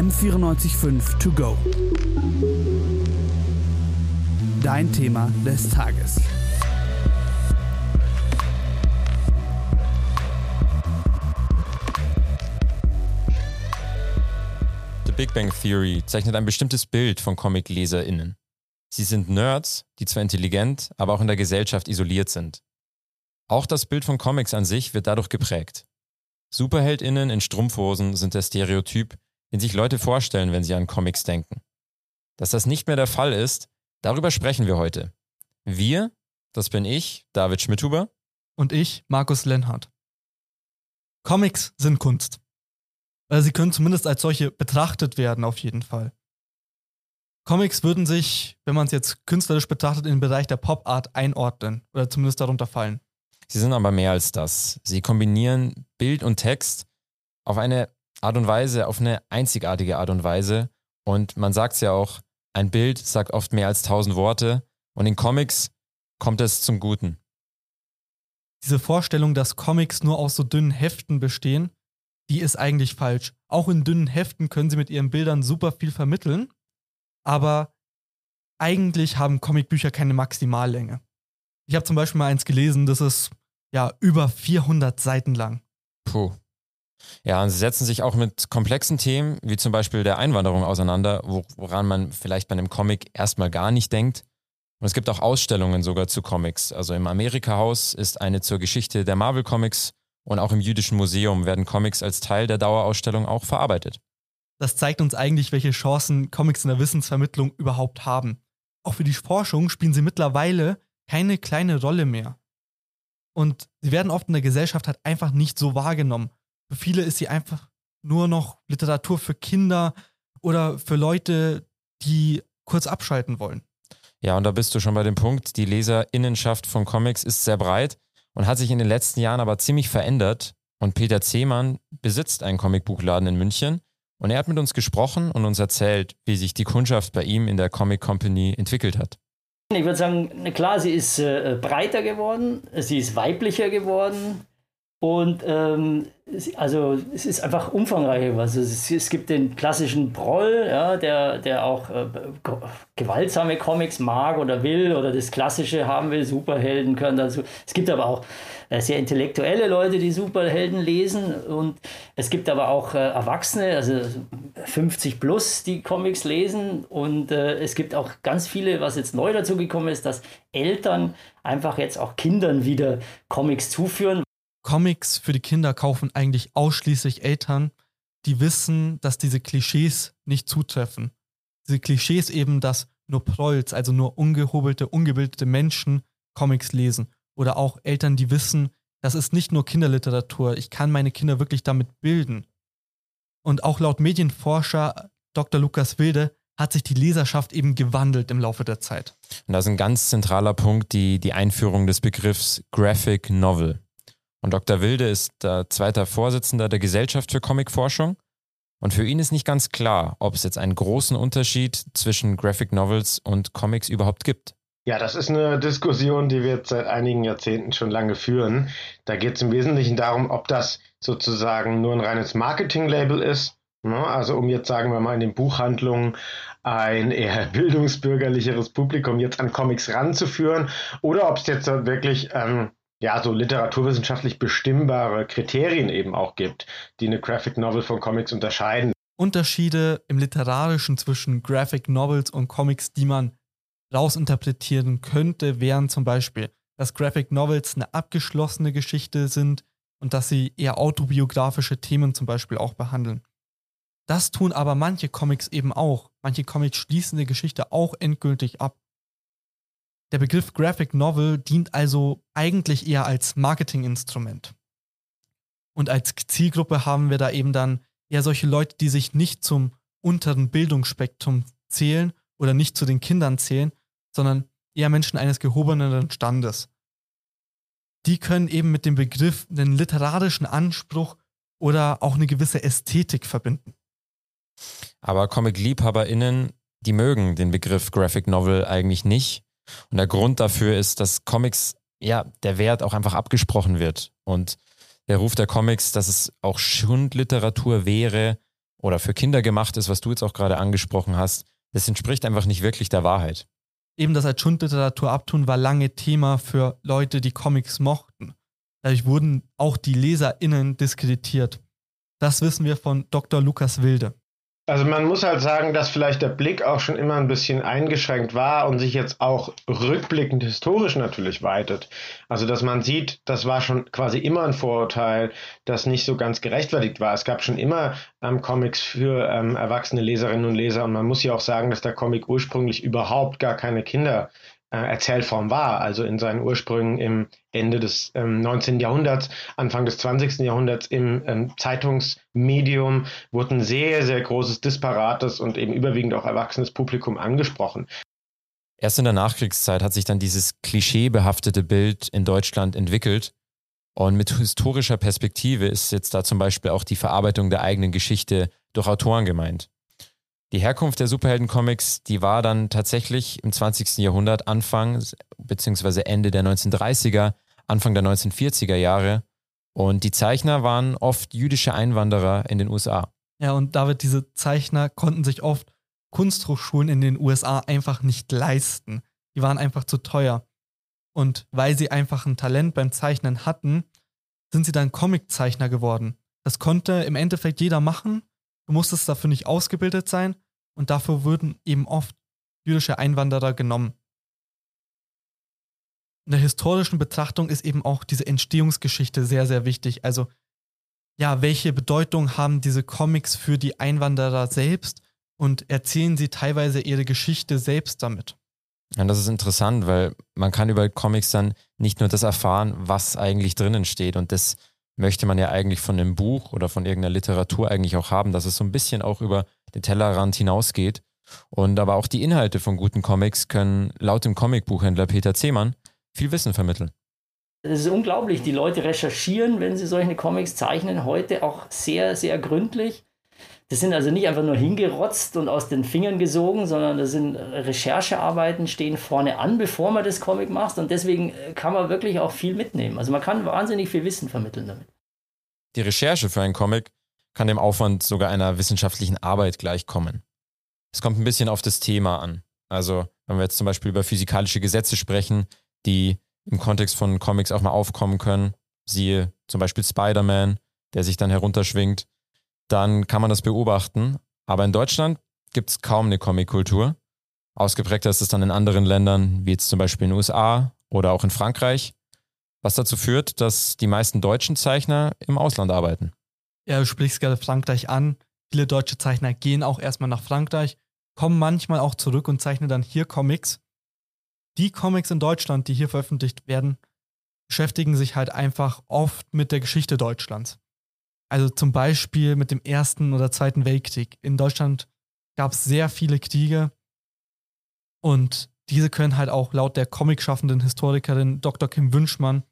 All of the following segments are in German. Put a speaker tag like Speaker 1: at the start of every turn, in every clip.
Speaker 1: M945 To Go. Dein Thema des Tages.
Speaker 2: The Big Bang Theory zeichnet ein bestimmtes Bild von Comic-LeserInnen. Sie sind Nerds, die zwar intelligent, aber auch in der Gesellschaft isoliert sind. Auch das Bild von Comics an sich wird dadurch geprägt. SuperheldInnen in Strumpfhosen sind der Stereotyp, den sich Leute vorstellen, wenn sie an Comics denken. Dass das nicht mehr der Fall ist, darüber sprechen wir heute. Wir, das bin ich, David Schmidhuber.
Speaker 3: Und ich, Markus Lenhardt. Comics sind Kunst. Also sie können zumindest als solche betrachtet werden, auf jeden Fall. Comics würden sich, wenn man es jetzt künstlerisch betrachtet, in den Bereich der Pop-Art einordnen oder zumindest darunter fallen.
Speaker 2: Sie sind aber mehr als das. Sie kombinieren Bild und Text auf eine Art und Weise, auf eine einzigartige Art und Weise. Und man sagt es ja auch, ein Bild sagt oft mehr als tausend Worte. Und in Comics kommt es zum Guten.
Speaker 3: Diese Vorstellung, dass Comics nur aus so dünnen Heften bestehen, die ist eigentlich falsch. Auch in dünnen Heften können sie mit ihren Bildern super viel vermitteln, aber eigentlich haben Comicbücher keine Maximallänge. Ich habe zum Beispiel mal eins gelesen, das ist ja über 400 Seiten lang.
Speaker 2: Puh. Ja, und sie setzen sich auch mit komplexen Themen, wie zum Beispiel der Einwanderung auseinander, woran man vielleicht bei einem Comic erstmal gar nicht denkt. Und es gibt auch Ausstellungen sogar zu Comics. Also im Amerika-Haus ist eine zur Geschichte der Marvel-Comics und auch im Jüdischen Museum werden Comics als Teil der Dauerausstellung auch verarbeitet.
Speaker 3: Das zeigt uns eigentlich, welche Chancen Comics in der Wissensvermittlung überhaupt haben. Auch für die Forschung spielen sie mittlerweile keine kleine Rolle mehr. Und sie werden oft in der Gesellschaft halt einfach nicht so wahrgenommen. Für viele ist sie einfach nur noch Literatur für Kinder oder für Leute, die kurz abschalten wollen.
Speaker 2: Ja, und da bist du schon bei dem Punkt, die Leserinnenschaft von Comics ist sehr breit und hat sich in den letzten Jahren aber ziemlich verändert. Und Peter Zehmann besitzt einen Comicbuchladen in München und er hat mit uns gesprochen und uns erzählt, wie sich die Kundschaft bei ihm in der Comic Company entwickelt hat.
Speaker 4: Ich würde sagen, klar, sie ist äh, breiter geworden, sie ist weiblicher geworden und ähm, also es ist einfach umfangreicher. Also es, es, gibt den klassischen Proll, ja, der, der auch äh, gewaltsame Comics mag oder will oder das Klassische haben will, Superhelden können dazu. Es gibt aber auch äh, sehr intellektuelle Leute, die Superhelden lesen. Und es gibt aber auch äh, Erwachsene, also 50 plus, die Comics lesen. Und äh, es gibt auch ganz viele, was jetzt neu dazu gekommen ist, dass Eltern einfach jetzt auch Kindern wieder Comics zuführen.
Speaker 3: Comics für die Kinder kaufen eigentlich ausschließlich Eltern, die wissen, dass diese Klischees nicht zutreffen. Diese Klischees eben, dass nur Prolls, also nur ungehobelte, ungebildete Menschen Comics lesen oder auch Eltern, die wissen, das ist nicht nur Kinderliteratur, ich kann meine Kinder wirklich damit bilden. Und auch laut Medienforscher Dr. Lukas Wilde hat sich die Leserschaft eben gewandelt im Laufe der Zeit.
Speaker 2: Und da ist ein ganz zentraler Punkt die, die Einführung des Begriffs Graphic Novel. Und Dr. Wilde ist der zweite Vorsitzender der Gesellschaft für Comicforschung. Und für ihn ist nicht ganz klar, ob es jetzt einen großen Unterschied zwischen Graphic Novels und Comics überhaupt gibt.
Speaker 5: Ja, das ist eine Diskussion, die wir seit einigen Jahrzehnten schon lange führen. Da geht es im Wesentlichen darum, ob das sozusagen nur ein reines Marketing-Label ist. Ne? Also um jetzt, sagen wir mal, in den Buchhandlungen ein eher bildungsbürgerlicheres Publikum jetzt an Comics ranzuführen oder ob es jetzt wirklich ähm, ja, so literaturwissenschaftlich bestimmbare Kriterien eben auch gibt, die eine Graphic Novel von Comics unterscheiden.
Speaker 3: Unterschiede im Literarischen zwischen Graphic Novels und Comics, die man rausinterpretieren könnte, wären zum Beispiel, dass Graphic Novels eine abgeschlossene Geschichte sind und dass sie eher autobiografische Themen zum Beispiel auch behandeln. Das tun aber manche Comics eben auch. Manche Comics schließen die Geschichte auch endgültig ab. Der Begriff Graphic Novel dient also eigentlich eher als Marketinginstrument. Und als Zielgruppe haben wir da eben dann eher solche Leute, die sich nicht zum unteren Bildungsspektrum zählen oder nicht zu den Kindern zählen, sondern eher Menschen eines gehobenen Standes. Die können eben mit dem Begriff einen literarischen Anspruch oder auch eine gewisse Ästhetik verbinden.
Speaker 2: Aber Comic-LiebhaberInnen, die mögen den Begriff Graphic Novel eigentlich nicht. Und der Grund dafür ist, dass Comics, ja, der Wert auch einfach abgesprochen wird. Und der Ruf der Comics, dass es auch Schundliteratur wäre, oder für Kinder gemacht ist, was du jetzt auch gerade angesprochen hast, das entspricht einfach nicht wirklich der Wahrheit.
Speaker 3: Eben das als Schundliteratur abtun war lange Thema für Leute, die Comics mochten. Dadurch wurden auch die LeserInnen diskreditiert. Das wissen wir von Dr. Lukas Wilde.
Speaker 5: Also man muss halt sagen, dass vielleicht der Blick auch schon immer ein bisschen eingeschränkt war und sich jetzt auch rückblickend historisch natürlich weitet. Also dass man sieht, das war schon quasi immer ein Vorurteil, das nicht so ganz gerechtfertigt war. Es gab schon immer ähm, Comics für ähm, erwachsene Leserinnen und Leser und man muss ja auch sagen, dass der Comic ursprünglich überhaupt gar keine Kinder äh, Erzählform war, also in seinen Ursprüngen im Ende des ähm, 19. Jahrhunderts, Anfang des 20. Jahrhunderts im ähm, Zeitungsmedium wurde ein sehr, sehr großes, disparates und eben überwiegend auch erwachsenes Publikum angesprochen.
Speaker 2: Erst in der Nachkriegszeit hat sich dann dieses klischeebehaftete Bild in Deutschland entwickelt. Und mit historischer Perspektive ist jetzt da zum Beispiel auch die Verarbeitung der eigenen Geschichte durch Autoren gemeint. Die Herkunft der Superhelden-Comics, die war dann tatsächlich im 20. Jahrhundert, Anfang bzw. Ende der 1930er, Anfang der 1940er Jahre. Und die Zeichner waren oft jüdische Einwanderer in den USA.
Speaker 3: Ja, und David, diese Zeichner konnten sich oft Kunsthochschulen in den USA einfach nicht leisten. Die waren einfach zu teuer. Und weil sie einfach ein Talent beim Zeichnen hatten, sind sie dann Comiczeichner geworden. Das konnte im Endeffekt jeder machen Du musstest dafür nicht ausgebildet sein und dafür wurden eben oft jüdische Einwanderer genommen. In der historischen Betrachtung ist eben auch diese Entstehungsgeschichte sehr, sehr wichtig. Also, ja, welche Bedeutung haben diese Comics für die Einwanderer selbst und erzählen sie teilweise ihre Geschichte selbst damit?
Speaker 2: Ja, das ist interessant, weil man kann über Comics dann nicht nur das erfahren, was eigentlich drinnen steht und das möchte man ja eigentlich von einem Buch oder von irgendeiner Literatur eigentlich auch haben, dass es so ein bisschen auch über den Tellerrand hinausgeht. Und aber auch die Inhalte von guten Comics können laut dem Comicbuchhändler Peter Zehmann viel Wissen vermitteln.
Speaker 4: Es ist unglaublich, die Leute recherchieren, wenn sie solche Comics zeichnen, heute auch sehr, sehr gründlich. Das sind also nicht einfach nur hingerotzt und aus den Fingern gesogen, sondern das sind Recherchearbeiten, stehen vorne an, bevor man das Comic macht. Und deswegen kann man wirklich auch viel mitnehmen. Also man kann wahnsinnig viel Wissen vermitteln damit.
Speaker 2: Die Recherche für einen Comic kann dem Aufwand sogar einer wissenschaftlichen Arbeit gleichkommen. Es kommt ein bisschen auf das Thema an. Also, wenn wir jetzt zum Beispiel über physikalische Gesetze sprechen, die im Kontext von Comics auch mal aufkommen können, siehe zum Beispiel Spider-Man, der sich dann herunterschwingt, dann kann man das beobachten. Aber in Deutschland gibt es kaum eine Comic-Kultur. Ausgeprägter ist es dann in anderen Ländern, wie jetzt zum Beispiel in den USA oder auch in Frankreich, was dazu führt, dass die meisten deutschen Zeichner im Ausland arbeiten.
Speaker 3: Ja, du sprichst gerade Frankreich an. Viele deutsche Zeichner gehen auch erstmal nach Frankreich, kommen manchmal auch zurück und zeichnen dann hier Comics. Die Comics in Deutschland, die hier veröffentlicht werden, beschäftigen sich halt einfach oft mit der Geschichte Deutschlands. Also zum Beispiel mit dem Ersten oder Zweiten Weltkrieg. In Deutschland gab es sehr viele Kriege und diese können halt auch laut der comicschaffenden Historikerin Dr. Kim Wünschmann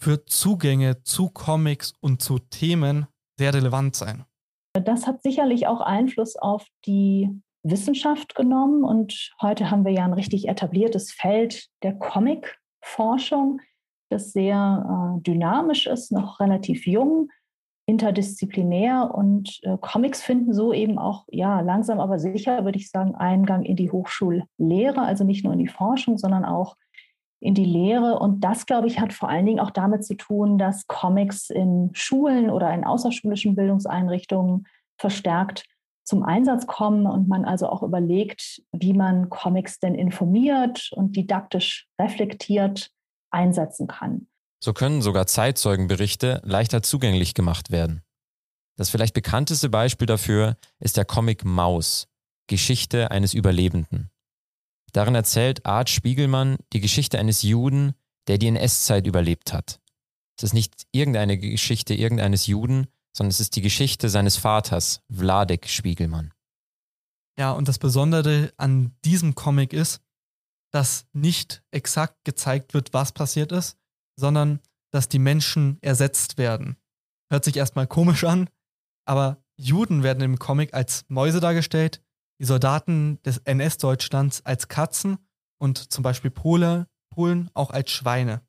Speaker 3: für Zugänge zu Comics und zu Themen sehr relevant sein.
Speaker 6: Das hat sicherlich auch Einfluss auf die Wissenschaft genommen und heute haben wir ja ein richtig etabliertes Feld der Comic-Forschung, das sehr äh, dynamisch ist, noch relativ jung interdisziplinär und äh, Comics finden so eben auch, ja, langsam aber sicher, würde ich sagen, Eingang in die Hochschullehre, also nicht nur in die Forschung, sondern auch in die Lehre. Und das, glaube ich, hat vor allen Dingen auch damit zu tun, dass Comics in Schulen oder in außerschulischen Bildungseinrichtungen verstärkt zum Einsatz kommen und man also auch überlegt, wie man Comics denn informiert und didaktisch reflektiert einsetzen kann.
Speaker 2: So können sogar Zeitzeugenberichte leichter zugänglich gemacht werden. Das vielleicht bekannteste Beispiel dafür ist der Comic Maus, Geschichte eines Überlebenden. Darin erzählt Art Spiegelmann die Geschichte eines Juden, der die NS-Zeit überlebt hat. Es ist nicht irgendeine Geschichte irgendeines Juden, sondern es ist die Geschichte seines Vaters, Wladek Spiegelmann.
Speaker 3: Ja, und das Besondere an diesem Comic ist, dass nicht exakt gezeigt wird, was passiert ist, sondern dass die Menschen ersetzt werden. Hört sich erstmal komisch an, aber Juden werden im Comic als Mäuse dargestellt, die Soldaten des NS-Deutschlands als Katzen und zum Beispiel Pole, Polen auch als Schweine.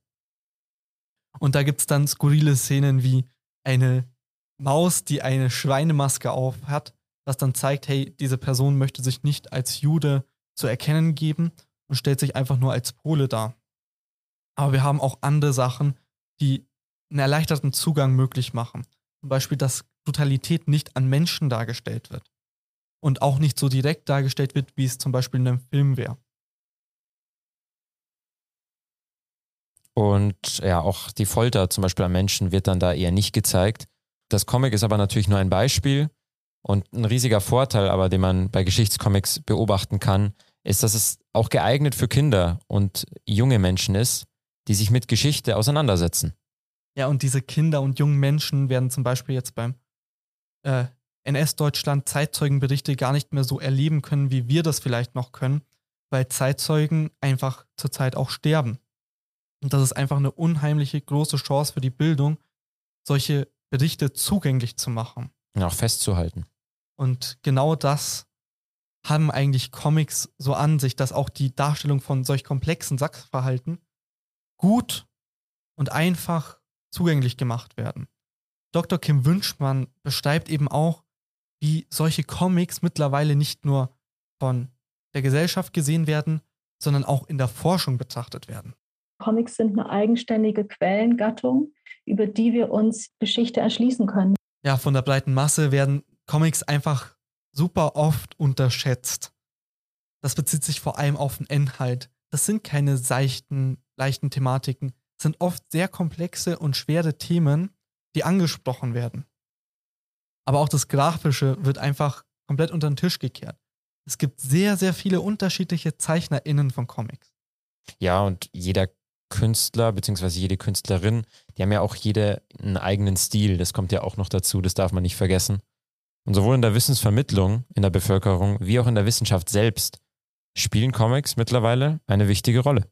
Speaker 3: Und da gibt es dann skurrile Szenen wie eine Maus, die eine Schweinemaske auf hat, das dann zeigt, hey, diese Person möchte sich nicht als Jude zu erkennen geben und stellt sich einfach nur als Pole dar. Aber wir haben auch andere Sachen, die einen erleichterten Zugang möglich machen. Zum Beispiel, dass Brutalität nicht an Menschen dargestellt wird. Und auch nicht so direkt dargestellt wird, wie es zum Beispiel in einem Film wäre.
Speaker 2: Und ja, auch die Folter zum Beispiel an Menschen wird dann da eher nicht gezeigt. Das Comic ist aber natürlich nur ein Beispiel. Und ein riesiger Vorteil aber, den man bei Geschichtscomics beobachten kann, ist, dass es auch geeignet für Kinder und junge Menschen ist, die sich mit Geschichte auseinandersetzen.
Speaker 3: Ja, und diese Kinder und jungen Menschen werden zum Beispiel jetzt beim äh, NS-Deutschland Zeitzeugenberichte gar nicht mehr so erleben können, wie wir das vielleicht noch können, weil Zeitzeugen einfach zurzeit auch sterben. Und das ist einfach eine unheimliche große Chance für die Bildung, solche Berichte zugänglich zu machen.
Speaker 2: Und auch festzuhalten.
Speaker 3: Und genau das haben eigentlich Comics so an sich, dass auch die Darstellung von solch komplexen Sachverhalten gut und einfach zugänglich gemacht werden. Dr. Kim Wünschmann beschreibt eben auch, wie solche Comics mittlerweile nicht nur von der Gesellschaft gesehen werden, sondern auch in der Forschung betrachtet werden.
Speaker 6: Comics sind eine eigenständige Quellengattung, über die wir uns Geschichte erschließen können.
Speaker 3: Ja, von der breiten Masse werden Comics einfach super oft unterschätzt. Das bezieht sich vor allem auf den Inhalt. Das sind keine seichten, leichten Thematiken. Sind oft sehr komplexe und schwere Themen, die angesprochen werden. Aber auch das Grafische wird einfach komplett unter den Tisch gekehrt. Es gibt sehr, sehr viele unterschiedliche ZeichnerInnen von Comics.
Speaker 2: Ja, und jeder Künstler beziehungsweise jede Künstlerin, die haben ja auch jede einen eigenen Stil. Das kommt ja auch noch dazu, das darf man nicht vergessen. Und sowohl in der Wissensvermittlung in der Bevölkerung wie auch in der Wissenschaft selbst spielen Comics mittlerweile eine wichtige Rolle.